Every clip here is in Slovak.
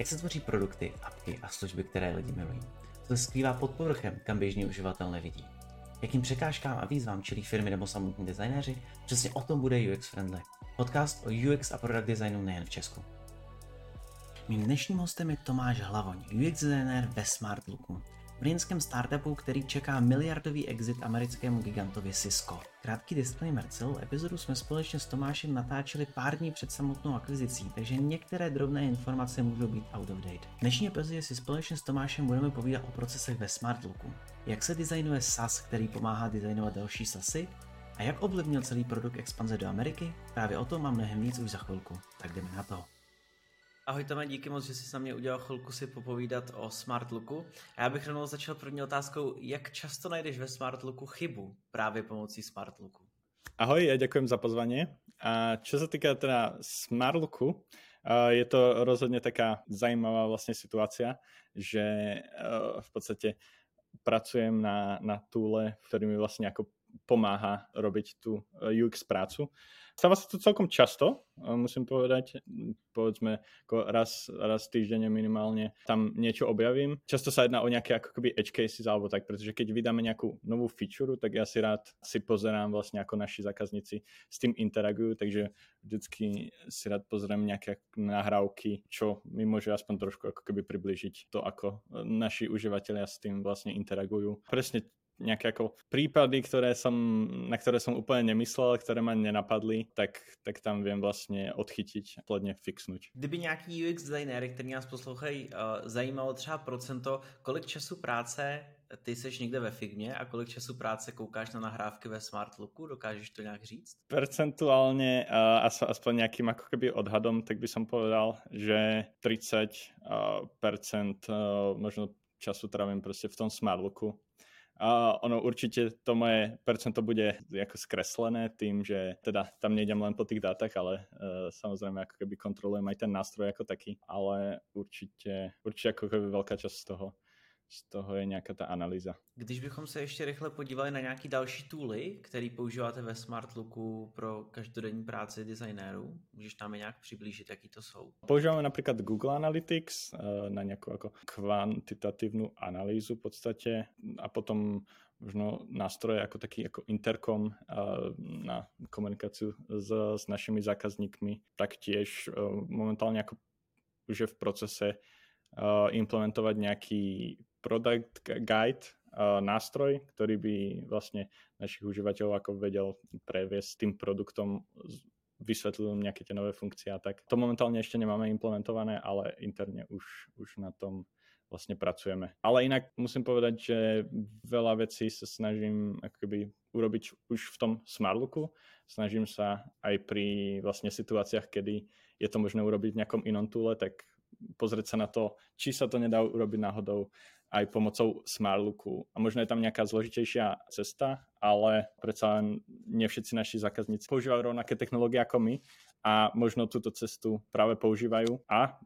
jak se tvoří produkty, apky a služby, které lidi milují. Co se skrývá pod povrchem, kam běžný uživatel nevidí. Jakým překážkám a výzvám čelí firmy nebo samotní designéři, přesně o tom bude UX Friendly. Podcast o UX a product designu nejen v Česku. Mým dnešním hostem je Tomáš Hlavoň, UX designer ve Smartlooku brněnském startupu, který čeká miliardový exit americkému gigantovi Cisco. Krátký disclaimer, celou epizodu jsme společně s Tomášem natáčeli pár dní před samotnou akvizicí, takže některé drobné informace můžou být out of date. V dnešní epizodě si společně s Tomášem budeme povídat o procesech ve Smartlooku. Jak se designuje SaaS, který pomáhá designovat další SASy, a jak ovlivnil celý produkt expanze do Ameriky? Právě o tom mám mnohem víc už za chvilku, tak jdeme na to. Ahoj Tome, díky moc, že jsi na mě udělal chvilku si popovídat o Smart Looku. A já bych rovnou začal první otázkou, jak často najdeš ve Smart Looku chybu právě pomocí Smart Looku? Ahoj, ja ďakujem za pozvanie. A čo sa týka teda Smart Looku, je to rozhodne taká zajímavá vlastne situácia, že v podstate pracujem na, na túle, ktorý mi vlastne ako pomáha robiť tú UX prácu. Stáva sa to celkom často, musím povedať, povedzme ako raz, raz týždenne minimálne tam niečo objavím. Často sa jedná o nejaké ako keby edge cases alebo tak, pretože keď vydáme nejakú novú feature, tak ja si rád si pozerám vlastne ako naši zákazníci s tým interagujú, takže vždycky si rád pozriem nejaké nahrávky, čo mi môže aspoň trošku ako keby približiť to, ako naši užívateľia s tým vlastne interagujú. Presne nejaké ako prípady, ktoré som, na ktoré som úplne nemyslel, ktoré ma nenapadli, tak, tak tam viem vlastně odchytiť a plodně fixnout. Kdyby nějaký UX designéry, který nás poslouchají, uh, zajímalo třeba procento, kolik času práce ty seš někde ve Figmě a kolik času práce koukáš na nahrávky ve Smartlooku? Dokážeš to nějak říct? Percentuálně, uh, aspoň nějakým jako keby odhadom, tak by som povedal, že 30% uh, percent, uh, možno času trávim prostě v tom Smartlooku a ono určite to moje percento bude ako skreslené tým, že teda tam nejdem len po tých dátach, ale uh, samozrejme ako keby kontrolujem aj ten nástroj ako taký, ale určite, určite ako keby veľká časť z toho z toho je nějaká ta analýza. Když bychom se ještě rychle podívali na nějaký další tooly, který používáte ve Smartlooku pro každodenní práci designérů, můžeš nám je nějak přiblížit, jaký to jsou? Používáme například Google Analytics eh, na nějakou jako kvantitatívnu analýzu v podstatě a potom možno nástroje ako taký ako interkom eh, na komunikáciu s, s našimi zákazníkmi. Taktiež eh, momentálne ako už je v procese implementovať nejaký product guide nástroj, ktorý by vlastne našich užívateľov ako vedel previesť tým produktom, vysvetlil nejaké tie nové funkcie a tak. To momentálne ešte nemáme implementované, ale interne už, už na tom vlastne pracujeme. Ale inak musím povedať, že veľa vecí sa snažím akoby urobiť už v tom Smartlooku. Snažím sa aj pri vlastne situáciách, kedy je to možné urobiť v nejakom inom toole, tak pozrieť sa na to, či sa to nedá urobiť náhodou aj pomocou Smartlooku. A možno je tam nejaká zložitejšia cesta, ale predsa len nie všetci naši zákazníci používajú rovnaké technológie ako my a možno túto cestu práve používajú. A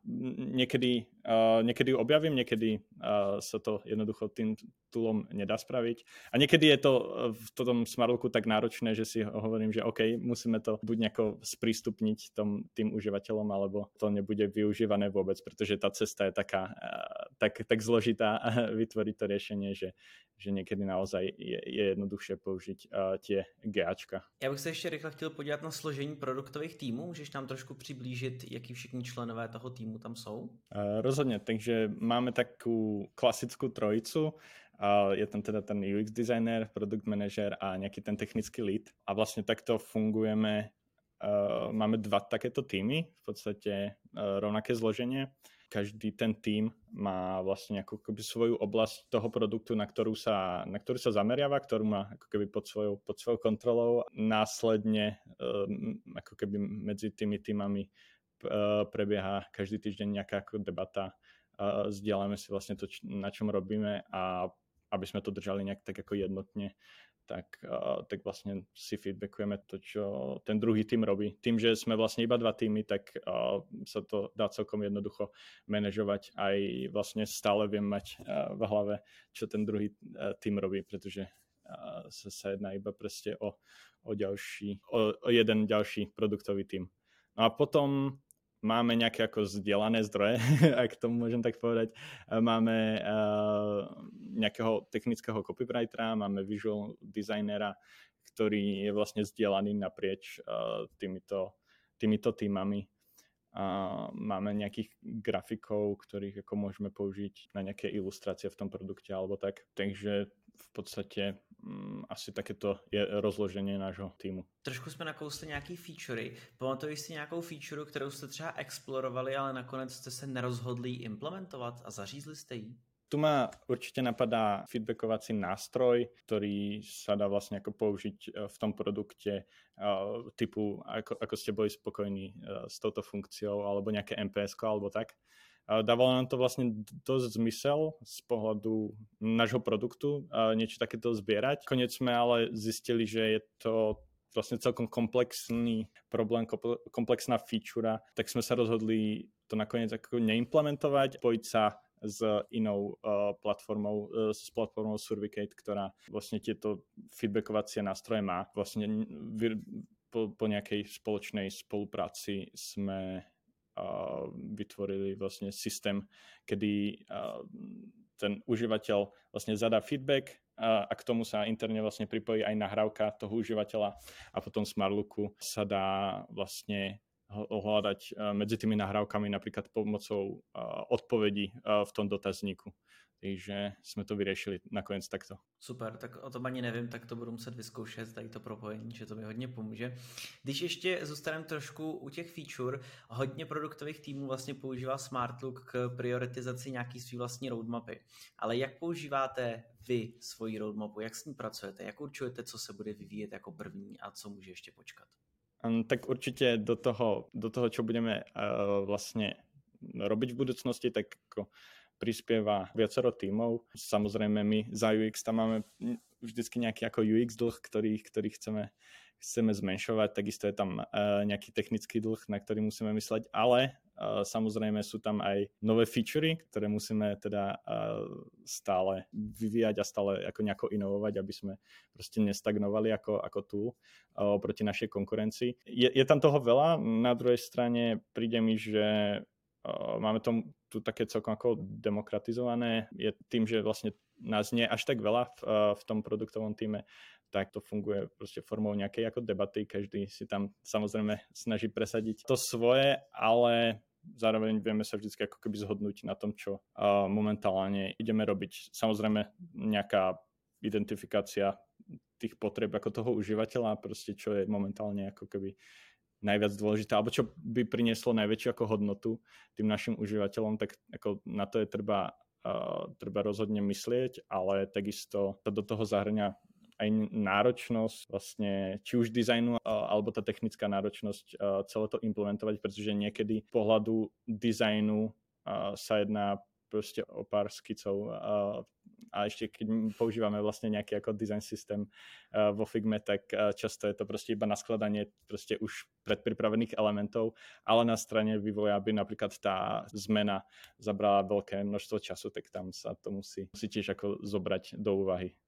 niekedy, uh, niekedy ju objavím, niekedy uh, sa to jednoducho tým toolom nedá spraviť. A niekedy je to v tom smartlooku tak náročné, že si hovorím, že OK, musíme to buď nejako sprístupniť tom, tým užívateľom, alebo to nebude využívané vôbec, pretože tá cesta je taká uh, tak, tak zložitá vytvoriť to riešenie, že, že niekedy naozaj je, je jednoduchšie použiť uh, tie GAčka. Já bych se ještě rychle chtěl podívat na složení produktových týmů Můžeš nám trošku přiblížit, jaký všichni členové toho týmu tam jsou? Uh, rozhodně, takže máme takovou klasickou trojicu. Je tam teda ten UX designer, product manager a nějaký ten technický lead. A vlastně takto fungujeme Uh, máme dva takéto týmy, v podstate uh, rovnaké zloženie každý ten tým má vlastne ako keby svoju oblasť toho produktu, na ktorú sa, na ktorú sa zameriava, ktorú má ako keby pod svojou, pod svojou kontrolou. Následne um, ako keby medzi tými týmami uh, prebieha každý týždeň nejaká ako debata. Uh, zdieľame si vlastne to, na čom robíme a aby sme to držali nejak tak ako jednotne tak, tak vlastne si feedbackujeme to, čo ten druhý tým robí. Tým, že sme vlastne iba dva týmy, tak sa to dá celkom jednoducho manažovať. Aj vlastne stále viem mať v hlave, čo ten druhý uh, tým robí, pretože sa, sa jedná iba proste o, o, ďalší, o, o jeden ďalší produktový tým. No a potom máme nejaké ako zdieľané zdroje, ak tomu môžem tak povedať. Máme uh, nejakého technického copywritera, máme visual designera, ktorý je vlastne zdieľaný naprieč uh, týmito, týmito týmami. Máme nejakých grafikov, ktorých ako môžeme použiť na nejaké ilustrácie v tom produkte alebo tak. Takže v podstate asi takéto je rozložení nášho týmu. Trošku jsme nakousli nějaký featurey. Pamatuješ si nějakou feature, kterou jste třeba explorovali, ale nakonec jste se nerozhodli implementovat a zařízli jste ji? Tu ma určite napadá feedbackovací nástroj, ktorý sa dá vlastne ako použiť e, v tom produkte typu, ako, ako ste boli spokojní e, s touto funkciou, alebo nejaké MPS alebo tak. Dávalo nám to vlastne dosť zmysel z pohľadu nášho produktu niečo takéto zbierať. Konec sme ale zistili, že je to vlastne celkom komplexný problém, komplexná feature, tak sme sa rozhodli to nakoniec ako neimplementovať, spojiť sa s inou uh, platformou, uh, s platformou Survicate, ktorá vlastne tieto feedbackovacie nástroje má. Vlastne po, po nejakej spoločnej spolupráci sme vytvorili vlastne systém, kedy ten užívateľ vlastne zadá feedback a k tomu sa interne vlastne pripojí aj nahrávka toho užívateľa a potom z Marlooku sa dá vlastne ohľadať medzi tými nahrávkami napríklad pomocou odpovedí v tom dotazníku. Takže jsme to vyřešili nakonec takto. Super, tak o tom ani nevím, tak to budu muset vyzkoušet, tady to propojení, že to mi hodně pomůže. Když ještě zůstaneme trošku u těch feature, hodně produktových týmů vlastně používá SmartLook k prioritizaci nějaký svý vlastní roadmapy. Ale jak používáte vy svoji roadmapu, jak s ní pracujete, jak určujete, co se bude vyvíjet jako první a co může ještě počkat? Um, tak určitě do toho, do toho čo budeme uh, vlastně robiť v budúcnosti, tak ako prispieva viacero tímov. Samozrejme my za UX tam máme vždycky nejaký ako UX dlh, ktorý, ktorý chceme, chceme zmenšovať, takisto je tam uh, nejaký technický dlh, na ktorý musíme mysleť, ale uh, samozrejme sú tam aj nové featurey, ktoré musíme teda uh, stále vyvíjať a stále ako nejako inovovať, aby sme proste nestagnovali ako, ako tool uh, proti našej konkurencii. Je, je tam toho veľa, na druhej strane príde mi, že máme to tu také celkom ako demokratizované. Je tým, že vlastne nás nie až tak veľa v, v tom produktovom týme, tak to funguje proste formou nejakej ako debaty. Každý si tam samozrejme snaží presadiť to svoje, ale zároveň vieme sa vždy ako keby zhodnúť na tom, čo momentálne ideme robiť. Samozrejme nejaká identifikácia tých potreb ako toho užívateľa, proste čo je momentálne ako keby najviac dôležité, alebo čo by prinieslo najväčšiu ako hodnotu tým našim užívateľom, tak ako na to je treba, uh, treba rozhodne myslieť, ale takisto to do toho zahrňa aj náročnosť vlastne či už dizajnu alebo tá technická náročnosť celé to implementovať, pretože niekedy pohľadu dizajnu sa jedná proste o pár skicov a, ešte keď používame vlastne nejaký ako design systém vo Figme, tak často je to proste iba naskladanie proste už predpripravených elementov, ale na strane vývoja by napríklad tá zmena zabrala veľké množstvo času, tak tam sa to musí, musí tiež ako zobrať do úvahy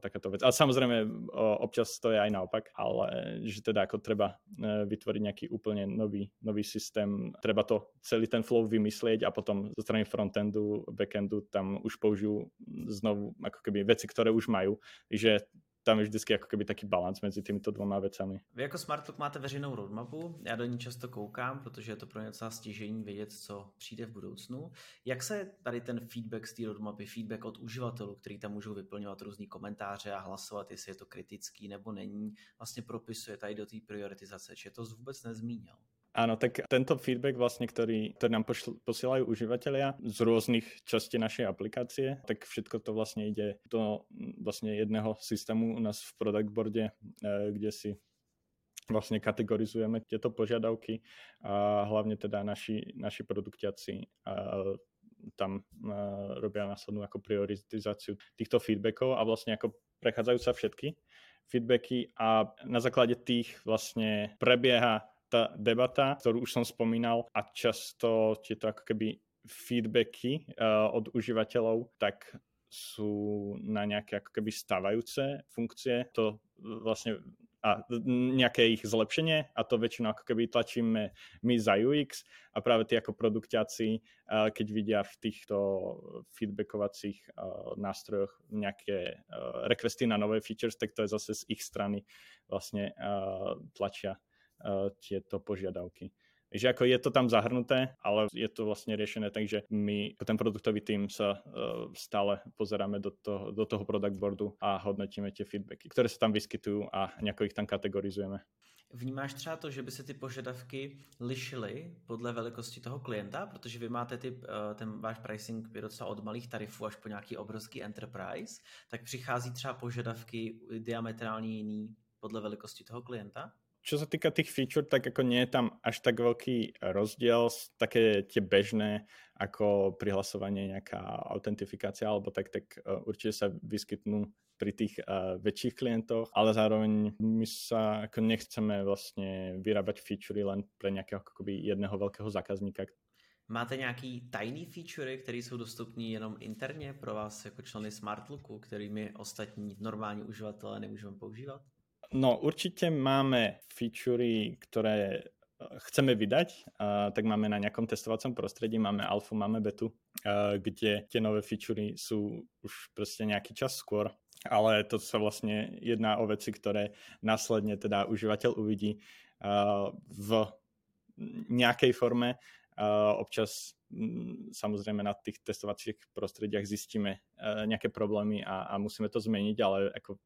takáto vec. A samozrejme občas to je aj naopak, ale že teda ako treba e, vytvoriť nejaký úplne nový, nový systém, treba to celý ten flow vymyslieť a potom zo strany frontendu, backendu tam už použijú znovu ako keby veci, ktoré už majú. že tam je vždycky jako keby taký balans mezi týmito dvoma vecami. Vy jako Smartlook máte veřejnou roadmapu, já do ní často koukám, protože je to pro ně docela stěžení vědět, co přijde v budoucnu. Jak se tady ten feedback z té roadmapy, feedback od uživatelů, který tam můžou vyplňovat různý komentáře a hlasovat, jestli je to kritický nebo není, vlastně propisuje tady do té prioritizace, či to vůbec nezmínil? Áno, tak tento feedback vlastne, ktorý, ktorý nám pošl, posielajú užívateľia z rôznych častí našej aplikácie, tak všetko to vlastne ide do vlastne jedného systému u nás v product boarde, eh, kde si vlastne kategorizujeme tieto požiadavky a hlavne teda naši, naši produktiaci tam robia následnú ako prioritizáciu týchto feedbackov a vlastne ako prechádzajú sa všetky feedbacky a na základe tých vlastne prebieha tá debata, ktorú už som spomínal a často tieto ako keby feedbacky uh, od užívateľov, tak sú na nejaké ako keby stávajúce funkcie. To vlastne a nejaké ich zlepšenie a to väčšinou ako keby tlačíme my za UX a práve tí ako produktiaci, keď vidia v týchto feedbackovacích nástrojoch nejaké requesty na nové features, tak to je zase z ich strany vlastne tlačia tieto požiadavky. Takže ako je to tam zahrnuté, ale je to vlastne riešené tak, že my, ten produktový tým sa uh, stále pozeráme do toho, do toho product boardu a hodnotíme tie feedbacky, ktoré sa tam vyskytujú a nejako ich tam kategorizujeme. Vnímáš třeba to, že by se ty požadavky lišily podle velikosti toho klienta, protože vy máte ty, eh, ten váš pricing je docela od malých tarifů až po nějaký obrovský enterprise, tak přichází třeba požadavky diametrálně jiný podle velikosti toho klienta? Čo sa týka tých feature, tak ako nie je tam až tak veľký rozdiel. Také tie bežné, ako prihlasovanie, nejaká autentifikácia alebo tak, tak uh, určite sa vyskytnú pri tých uh, väčších klientoch, ale zároveň my sa ako nechceme vlastne vyrábať featurey len pre nejakého akoby jedného veľkého zákazníka. Máte nějaký tajný feature, které jsou dostupné jenom interně pro vás jako členy Smartlooku, kterými ostatní normální uživatelé nemůžeme používat? No určite máme featurey, ktoré eh, chceme vydať, tak máme na nejakom testovacom prostredí, máme alfu, máme betu, uh, kde tie nové featurey sú už proste nejaký čas skôr, ale to sa vlastne jedná o veci, ktoré následne teda užívateľ uvidí uh, v nejakej forme. Občas samozrejme na tých testovacích prostrediach zistíme uh, nejaké problémy a, a musíme to zmeniť, ale ako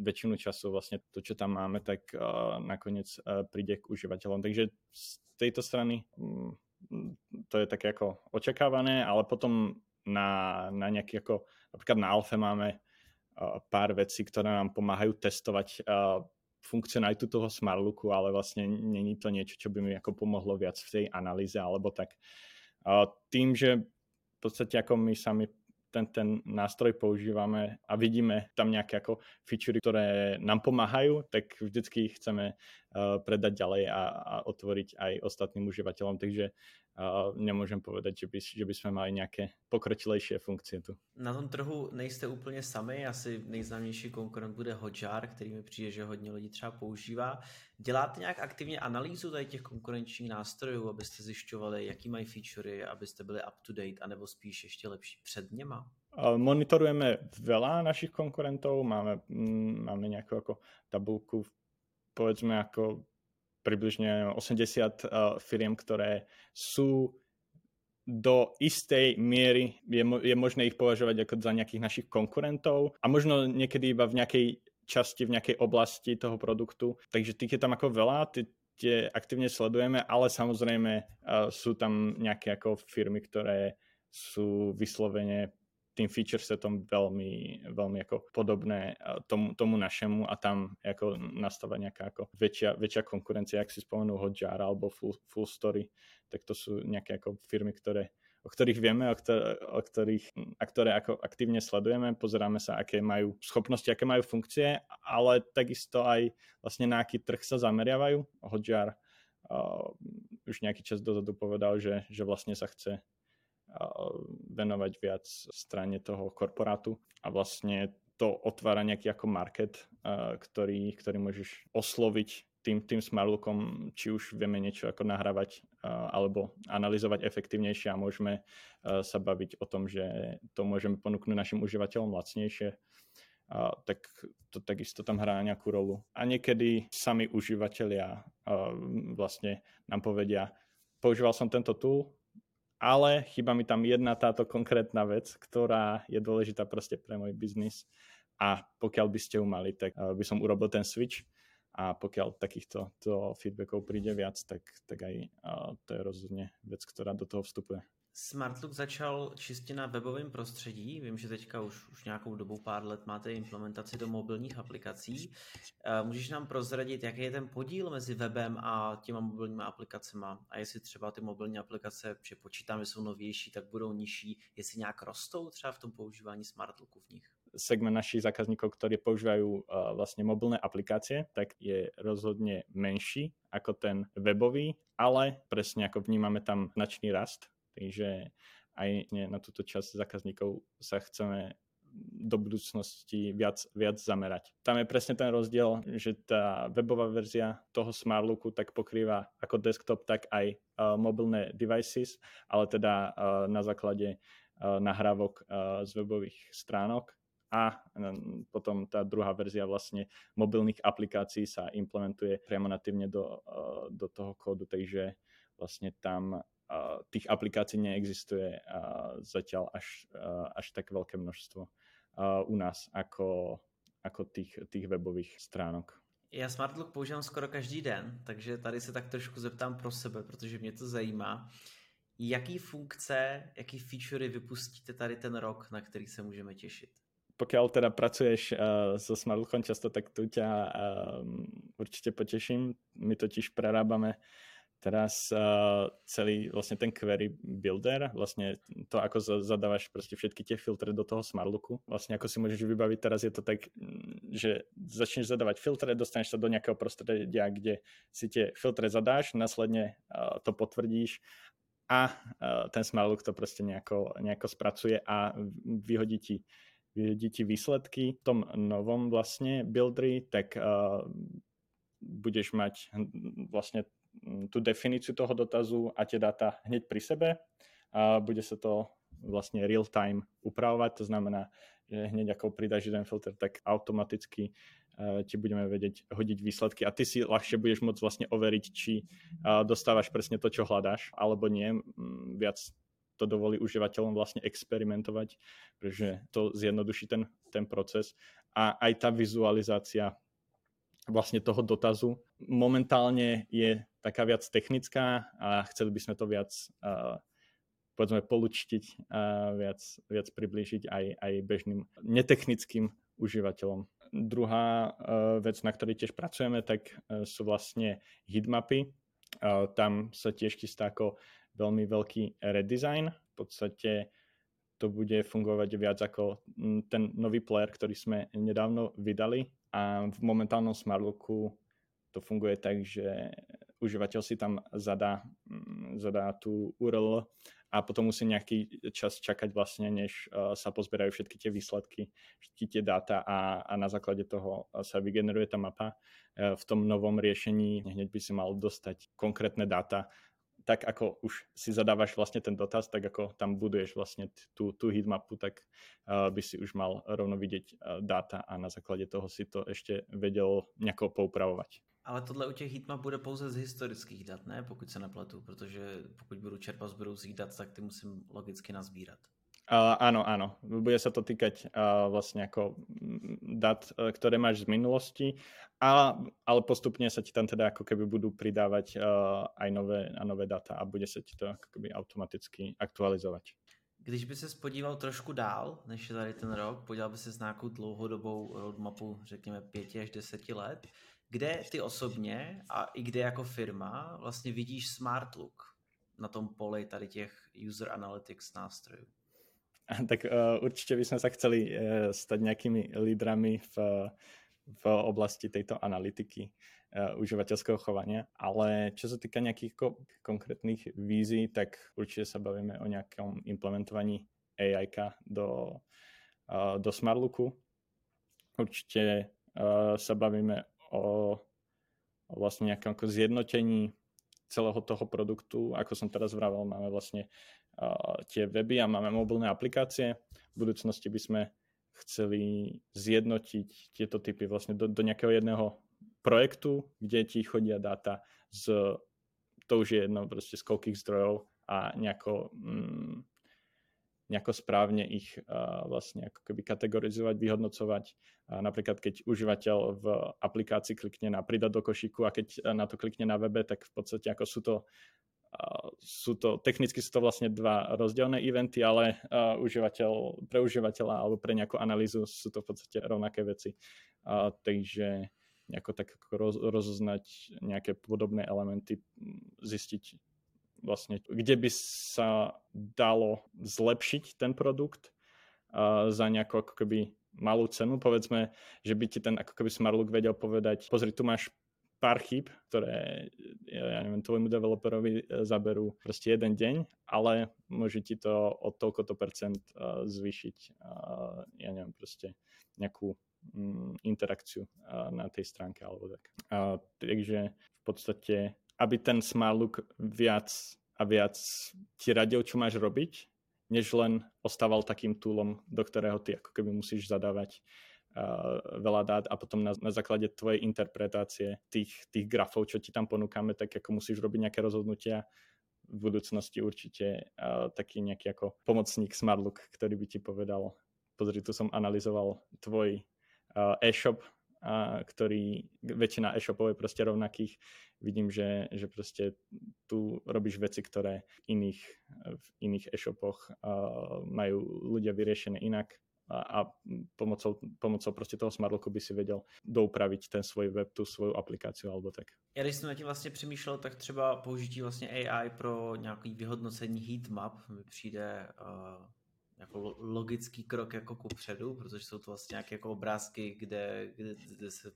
väčšinu času vlastne to, čo tam máme, tak uh, nakoniec uh, príde k užívateľom. Takže z tejto strany to je také ako očakávané, ale potom na, na nejaký ako, napríklad na Alfe máme pár vecí, ktoré nám pomáhajú testovať funkcionalitu toho Smartlooku, ale vlastne není to niečo, čo by mi ako pomohlo viac v tej analýze alebo tak. Tým, že v podstate ako my sami ten, ten nástroj používame a vidíme tam nejaké ako featurey, ktoré nám pomáhajú, tak vždycky ich chceme uh, predať ďalej a, a otvoriť aj ostatným užívateľom. Takže uh, nemôžem povedať, že by, že by sme mali nejaké pokročilejšie funkcie tu. Na tom trhu nejste úplně sami, asi nejznámější konkurent bude Hotjar, který mi přijde, že hodně lidí třeba používá. Děláte nějak aktivně analýzu tady těch konkurenčních nástrojů, abyste zjišťovali, jaký mají featurey, abyste byli up to date, anebo spíš ještě lepší před něma? Monitorujeme veľa našich konkurentov, máme, mm, máme nejakú ako tabulku, povedzme ako približne 80 uh, firiem, ktoré sú do istej miery je, je možné ich považovať ako za nejakých našich konkurentov a možno niekedy iba v nejakej časti, v nejakej oblasti toho produktu. Takže tých je tam ako veľa, tie, tie aktívne sledujeme, ale samozrejme uh, sú tam nejaké ako firmy, ktoré sú vyslovene tým feature setom veľmi, veľmi ako podobné tomu, tomu našemu a tam ako nastáva nejaká ako väčšia, väčšia konkurencia, ak si spomenul Hotjar alebo Full, Full Story, tak to sú nejaké ako firmy, ktoré o ktorých vieme, o, ktor- o ktorých, a ktoré ako aktívne sledujeme, pozeráme sa, aké majú schopnosti, aké majú funkcie, ale takisto aj vlastne na aký trh sa zameriavajú. Hotjar uh, už nejaký čas dozadu povedal, že, že vlastne sa chce venovať viac strane toho korporátu a vlastne to otvára nejaký ako market, ktorý, ktorý môžeš osloviť tým, tým smartlookom, či už vieme niečo ako nahrávať alebo analyzovať efektívnejšie a môžeme sa baviť o tom, že to môžeme ponúknuť našim užívateľom lacnejšie, tak to takisto tam hrá nejakú rolu. A niekedy sami užívateľia vlastne nám povedia, používal som tento tool, ale chyba mi tam jedna táto konkrétna vec, ktorá je dôležitá proste pre môj biznis a pokiaľ by ste ju mali, tak eh, by som urobil ten switch a pokiaľ takýchto to feedbackov príde viac, tak, tak aj uh, to je rozhodne vec, ktorá do toho vstupuje. Smartlook začal čistě na webovém prostředí. Vím, že teďka už, už nějakou dobu, pár let máte implementaci do mobilních aplikací. Eh, můžeš nám prozradit, jaký je ten podíl mezi webem a těma mobilními aplikacemi? A jestli třeba ty mobilní aplikace, že počítám, že jsou novější, tak budou nižší, jestli nějak rostou třeba v tom používání Smartlooku v nich? segment našich zákazníkov, ktorí používajú uh, vlastne mobilné aplikácie, tak je rozhodne menší ako ten webový, ale presne ako vnímame tam značný rast Takže aj na túto časť zákazníkov sa chceme do budúcnosti viac, viac zamerať. Tam je presne ten rozdiel, že tá webová verzia toho Smartlooku tak pokrýva ako desktop, tak aj uh, mobilné devices, ale teda uh, na základe uh, nahrávok uh, z webových stránok a potom tá druhá verzia vlastne mobilných aplikácií sa implementuje priamo natívne do, do toho kódu, takže vlastne tam tých aplikácií neexistuje zatiaľ až, až tak veľké množstvo u nás ako, ako tých, tých webových stránok. Já Smartlook používám skoro každý den, takže tady se tak trošku zeptám pro sebe, protože mě to zajímá. Jaký funkce, jaký featurey vypustíte tady ten rok, na který se můžeme těšit? Pokiaľ teda pracuješ uh, so Smartlookom často, tak tu ťa uh, určite poteším. My totiž prerábame teraz uh, celý vlastne ten query builder, vlastne to, ako zadávaš proste všetky tie filtre do toho Smartlooku. Vlastne ako si môžeš vybaviť, teraz je to tak, mm, že začneš zadávať filtre, dostaneš sa do nejakého prostredia, kde si tie filtre zadáš, následne uh, to potvrdíš a uh, ten Smartlook to proste nejako, nejako spracuje a vyhodí ti vyhodí ti výsledky. V tom novom vlastne buildri, tak uh, budeš mať vlastne tú definíciu toho dotazu a tie dáta hneď pri sebe a bude sa to vlastne real time upravovať, to znamená, že hneď ako pridáš jeden filter, tak automaticky uh, ti budeme vedieť hodiť výsledky a ty si ľahšie budeš môcť vlastne overiť, či uh, dostávaš presne to, čo hľadáš, alebo nie. Mm, viac to dovolí užívateľom vlastne experimentovať, pretože to zjednoduší ten, ten proces a aj tá vizualizácia vlastne toho dotazu momentálne je taká viac technická a chceli by sme to viac uh, povedzme polučtiť a viac, viac priblížiť aj, aj bežným netechnickým užívateľom. Druhá uh, vec, na ktorej tiež pracujeme, tak uh, sú vlastne heatmapy. Uh, tam sa tiež chystá ako veľmi veľký redesign. V podstate to bude fungovať viac ako ten nový player, ktorý sme nedávno vydali a v momentálnom Smartlooku to funguje tak, že užívateľ si tam zadá, mm, zadá tú URL a potom musí nejaký čas čakať vlastne, než uh, sa pozbierajú všetky tie výsledky, všetky tie dáta a, a na základe toho sa vygeneruje tá mapa. Uh, v tom novom riešení hneď by si mal dostať konkrétne dáta, tak ako už si zadávaš vlastne ten dotaz, tak ako tam buduješ vlastne tú, tú heatmapu, tak uh, by si už mal rovno vidieť uh, dáta a na základe toho si to ešte vedel nejako poupravovať. Ale tohle u těch heatmap bude pouze z historických dat, ne? Pokud se nepletu, protože pokud budu čerpat z budoucích dat, tak ty musím logicky nazbírat. Uh, áno, áno. Bude sa to týkať uh, vlastne ako dat, uh, ktoré máš z minulosti, ale, ale postupne sa ti tam teda ako keby budú pridávať uh, aj nové, a nové data a bude sa ti to ako keby automaticky aktualizovať. Když by se podíval trošku dál, než je tady ten rok, podíval by se s nějakou dlouhodobou roadmapu, řekněme 5 až 10 let, kde ty osobně a i kde jako firma vlastně vidíš smart look na tom poli tady těch user analytics nástrojů? Tak uh, určite by sme sa chceli uh, stať nejakými lídrami v, v oblasti tejto analytiky uh, užívateľského chovania, ale čo sa týka nejakých ko- konkrétnych vízií, tak určite sa bavíme o nejakom implementovaní AI do, uh, do Smartlooku. Určite uh, sa bavíme o, o vlastne nejakom ako zjednotení celého toho produktu. Ako som teraz vravel, máme vlastne tie weby a máme mobilné aplikácie. V budúcnosti by sme chceli zjednotiť tieto typy vlastne do, do nejakého jedného projektu, kde ti chodia dáta z, to už je jedno proste z koľkých zdrojov a nejako mm, nejako správne ich vlastne ako keby kategorizovať, vyhodnocovať. Napríklad keď užívateľ v aplikácii klikne na pridať do košíku a keď na to klikne na webe, tak v podstate ako sú to sú to, technicky sú to vlastne dva rozdielne eventy, ale uh, užívateľ, pre užívateľa alebo pre nejakú analýzu sú to v podstate rovnaké veci. Uh, takže nejako tak roz, rozoznať nejaké podobné elementy, zistiť, vlastne, kde by sa dalo zlepšiť ten produkt uh, za nejakú ako keby malú cenu, povedzme, že by ti ten ako keby Smartlook vedel povedať, pozri, tu máš pár chyb, ktoré ja neviem, tvojmu developerovi zaberú proste jeden deň, ale môže ti to o toľko to percent zvýšiť, ja neviem, proste nejakú mm, interakciu na tej stránke alebo tak. Takže v podstate, aby ten smart look viac a viac ti radil, čo máš robiť, než len ostával takým túlom, do ktorého ty ako keby musíš zadávať uh, veľa dát a potom na, na základe tvojej interpretácie tých, tých grafov, čo ti tam ponúkame, tak ako musíš robiť nejaké rozhodnutia v budúcnosti určite uh, taký nejaký ako pomocník Smartlook, ktorý by ti povedal, pozri, tu som analyzoval tvoj uh, e-shop, a ktorý väčšina e-shopov je proste rovnakých. Vidím, že, že proste tu robíš veci, ktoré iných, v iných e-shopoch majú ľudia vyriešené inak a, a pomocou, pomocou prostě toho smartlooku by si vedel doupravit ten svůj web, tu svoju aplikaci alebo tak. Já když jsem na tím vlastně přemýšlel, tak třeba použití vlastně AI pro nějaký vyhodnocení heatmap mi přijde uh, jako logický krok jako ku předu, protože jsou to vlastně nějaké jako obrázky, kde, kde, kde se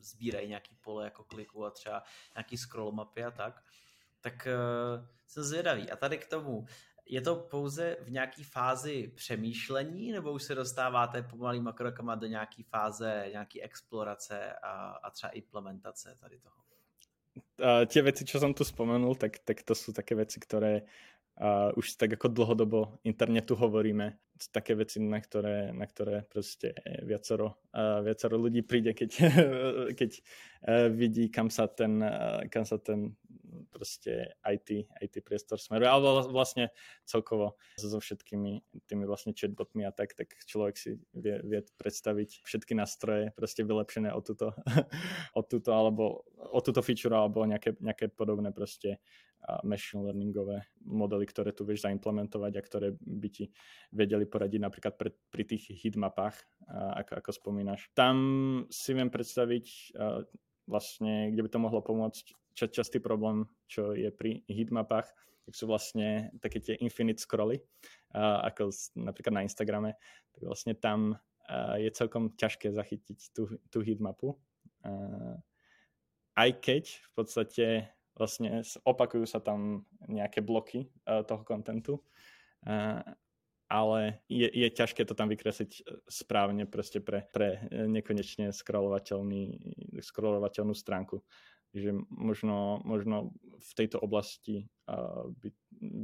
sbírají nějaký pole jako kliku a třeba nějaký scroll mapy a tak. Tak uh, jsem zvědavý. A tady k tomu, je to pouze v nějaké fázi přemýšlení, nebo už se dostáváte pomalýma krokama do nějaké fáze, nějaké explorace a, a třeba implementace tady toho? Uh, tie veci, čo som tu spomenul, tak, tak to sú také veci, ktoré uh, už tak ako dlhodobo internetu hovoríme také veci, na ktoré, na ktoré proste viacero, uh, viacero ľudí príde, keď, keď uh, vidí, kam sa ten, kam sa ten proste IT, IT priestor smeruje, ale vlastne celkovo so všetkými tými vlastne chatbotmi a tak, tak človek si vie, vie predstaviť všetky nástroje proste vylepšené o túto, o túto alebo o túto feature alebo nejaké, nejaké podobné proste machine learningové modely, ktoré tu vieš zaimplementovať a ktoré by ti vedeli poradiť napríklad pre, pri tých heatmapách, ako, ako spomínaš. Tam si viem predstaviť vlastne, kde by to mohlo pomôcť, častý problém, čo je pri heatmapách, tak sú vlastne také tie infinite scrolly, ako napríklad na Instagrame, tak vlastne tam je celkom ťažké zachytiť tú, tú heatmapu. Aj keď v podstate vlastne opakujú sa tam nejaké bloky uh, toho kontentu, uh, ale je, je ťažké to tam vykresliť e, správne proste pre, pre nekonečne scrollovateľnú stránku. Takže možno, možno v tejto oblasti uh, by,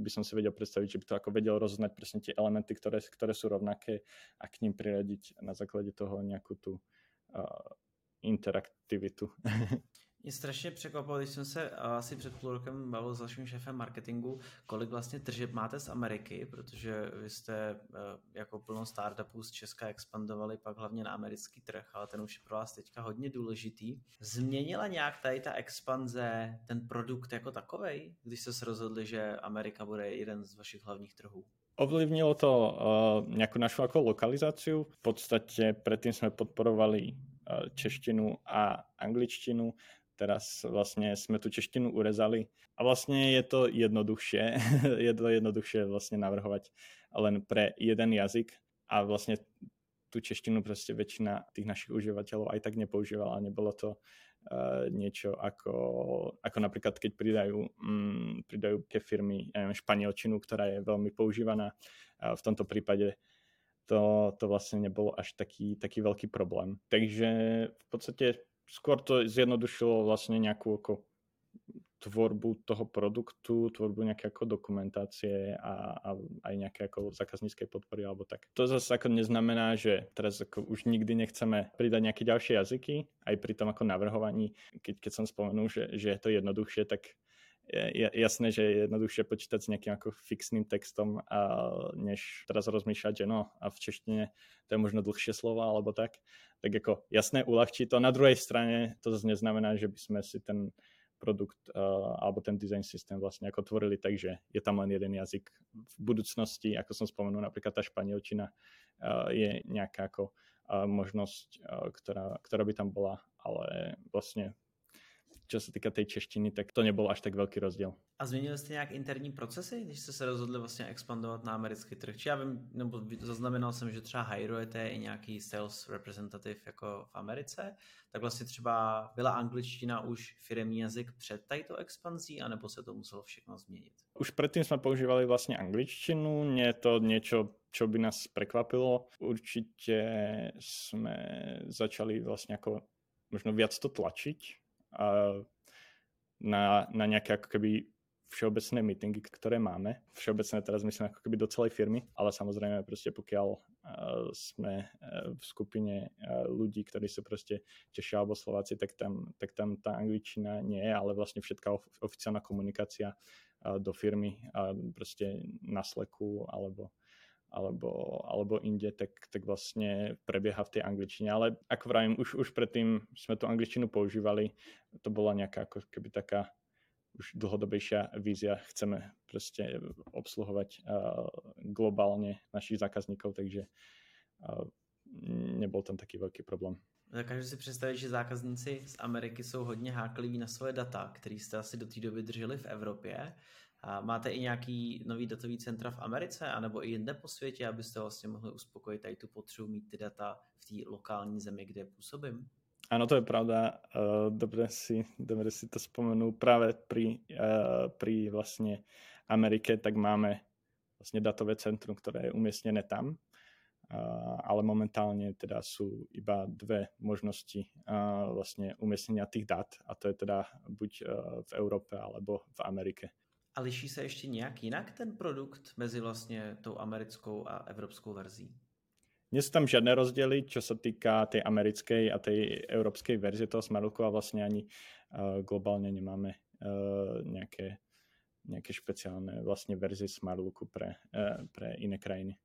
by som si vedel predstaviť, že by to ako vedel rozoznať presne tie elementy, ktoré, ktoré sú rovnaké a k ním priradiť na základe toho nejakú tú uh, interaktivitu. Mě strašně překvapilo, když jsem se asi před půl rokem bavil s vaším šéfem marketingu, kolik vlastně tržeb máte z Ameriky, protože vy jste eh, jako plno startupů z Česka expandovali pak hlavně na americký trh, ale ten už je pro vás teďka hodně důležitý. Změnila nějak tady ta expanze ten produkt jako takovej, když jste se rozhodli, že Amerika bude jeden z vašich hlavních trhů? Ovlivnilo to uh, nejakú našu ako lokalizáciu. V podstate predtým sme podporovali češtinu a angličtinu teraz vlastne sme tú češtinu urezali a vlastne je to jednoduchšie, je to jednoduchšie vlastne navrhovať len pre jeden jazyk a vlastne tú češtinu proste väčšina tých našich užívateľov aj tak nepoužívala. Nebolo to uh, niečo ako, ako napríklad, keď pridajú, um, pridajú tie firmy neviem, španielčinu, ktorá je veľmi používaná. Uh, v tomto prípade to, to vlastne nebolo až taký, taký veľký problém. Takže v podstate skôr to zjednodušilo vlastne nejakú ako tvorbu toho produktu, tvorbu nejaké ako dokumentácie a, a aj nejaké ako zákazníckej podpory alebo tak. To zase ako neznamená, že teraz ako už nikdy nechceme pridať nejaké ďalšie jazyky, aj pri tom ako navrhovaní, keď, keď som spomenul, že, že je to jednoduchšie, tak jasné, že je jednoduchšie počítať s nejakým ako fixným textom, a, než teraz rozmýšľať, že no a v češtine to je možno dlhšie slova alebo tak. Tak ako jasné, uľahčí to. Na druhej strane to zase neznamená, že by sme si ten produkt uh, alebo ten design systém vlastne ako tvorili tak, že je tam len jeden jazyk. V budúcnosti, ako som spomenul, napríklad tá španielčina uh, je nejaká ako uh, možnosť, uh, ktorá, ktorá by tam bola, ale vlastne čo sa týka tej češtiny, tak to nebol až tak veľký rozdiel. A změnili jste nějak interní procesy, když jste se rozhodli vlastně expandovat na americký trh? Či já vím, nebo zaznamenal jsem, že třeba hajrujete i nějaký sales representative jako v Americe, tak vlastně třeba byla angličtina už firmní jazyk před tato expanzí, anebo se to muselo všechno změnit? Už predtým sme používali vlastne angličtinu, nie je to niečo, čo by nás prekvapilo. Určite sme začali vlastne ako možno viac to tlačiť na, na nejaké ako keby všeobecné meetingy, ktoré máme. Všeobecné teraz myslím ako keby do celej firmy, ale samozrejme proste pokiaľ uh, sme uh, v skupine uh, ľudí, ktorí sú proste Češi alebo Slováci, tak tam, tak tam tá angličtina nie je, ale vlastne všetká of- oficiálna komunikácia uh, do firmy uh, proste na Slacku alebo alebo, alebo inde, tak, tak vlastne prebieha v tej angličtine. Ale ako vravím, už, už predtým sme tú angličtinu používali, to bola nejaká ako keby taká už dlhodobejšia vízia. Chceme proste obsluhovať uh, globálne našich zákazníkov, takže uh, nebol tam taký veľký problém. Dokážu si představit, že zákazníci z Ameriky jsou hodně hákliví na svoje data, který jste asi do té doby drželi v Evropě. Máte i nějaký nový datový centra v Americe, anebo i jinde po světě, abyste vlastně mohli uspokojit tady tu potřebu mít ty data v té lokální zemi, kde působím? Áno, to je pravda. Uh, dobre, si, dobre si to spomenul. Práve pri, uh, pri vlastne Amerike, tak máme vlastne datové centrum, ktoré je umiestnené tam. Uh, ale momentálne teda sú iba dve možnosti vlastne umiestnenia tých dát a to je teda buď v Európe alebo v Amerike. A liší se ještě nějak jinak ten produkt mezi vlastně tou americkou a evropskou verzí? Nie sú tam žiadne rozdiely, čo sa týka tej americkej a tej európskej verzie toho Smartlooku a vlastne ani uh, globálne nemáme uh, nejaké, nejaké špeciálne vlastne verzie Smartlooku pre, uh, pre iné krajiny.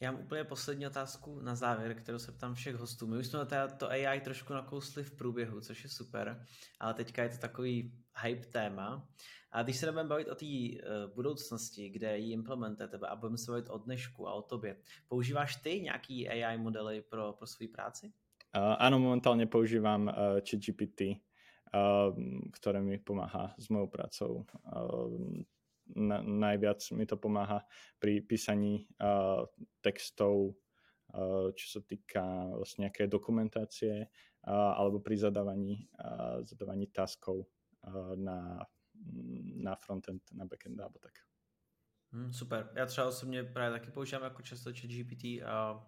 Já mám úplně poslední otázku na závěr, kterou se ptám všech hostů. My už jsme to AI trošku nakousli v průběhu, což je super, ale teďka je to takový hype téma. A když se budeme bavit o té uh, budoucnosti, kde ji implementujete a budeme se bavit o dnešku a o tobě, používáš ty nějaký AI modely pro, pro svou práci? Uh, áno, momentálne používam uh, ChatGPT, uh, ktoré mi pomáha s mojou prácou. Uh, na, najviac mi to pomáha pri písaní uh, textov, uh, čo sa týka vlastne nejaké dokumentácie uh, alebo pri zadávaní, uh, zadávaní taskov uh, na, na frontend, na backend alebo tak. Hmm, super. Já třeba osobně právě taky používám jako často chat GPT a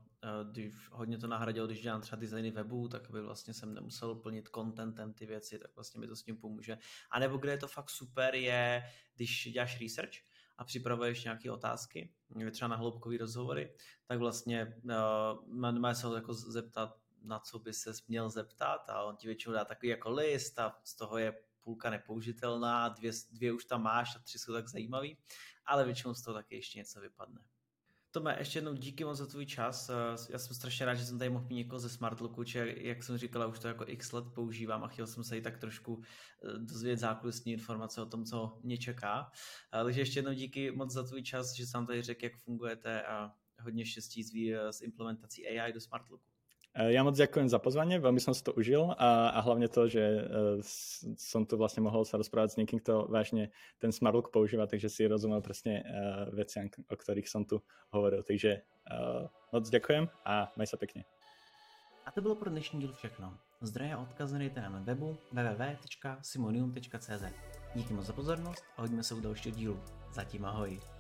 když hodně to nahradil, když dělám třeba designy webu, tak aby vlastně jsem nemusel plnit contentem ty věci, tak vlastně mi to s tím pomůže. A nebo kde je to fakt super je, když děláš research a připravuješ nějaké otázky, třeba na hloubkový rozhovory, tak vlastně uh, má se ho jako zeptat, na co by se měl zeptat a on ti většinou dá takový jako list a z toho je půlka nepoužitelná, dvě, dvě už tam máš a tři jsou tak zajímavý, ale většinou z toho taky ještě něco vypadne. Tome, ještě jednou díky moc za tvůj čas. Eh, já jsem strašně rád, že jsem tady mohl mít někoho ze Smartlooku, či jak jsem říkala, už to jako x let používám a chtěl jsem se i tak trošku eh, dozvědět zákulisní informace o tom, co mě čeká. Eh, takže ještě jednou díky moc za tvůj čas, že jsem tady řekl, jak fungujete a hodně štěstí s implementací AI do Smartlooku. Eh, ja moc ďakujem za pozvanie, veľmi som si to užil a, a hlavne to, že uh, som tu vlastne mohol sa rozprávať s niekým, kto vážne ten Smartlook používa, takže si rozumel presne uh, veciam, o ktorých som tu hovoril. Takže moc ďakujem a maj sa pekne. A to bylo pro dnešní díl všechno. Zdroje a odkazy najdete na webu www.simonium.cz Díky moc za pozornost a hodíme se u dalšího dílu. Zatím ahoj.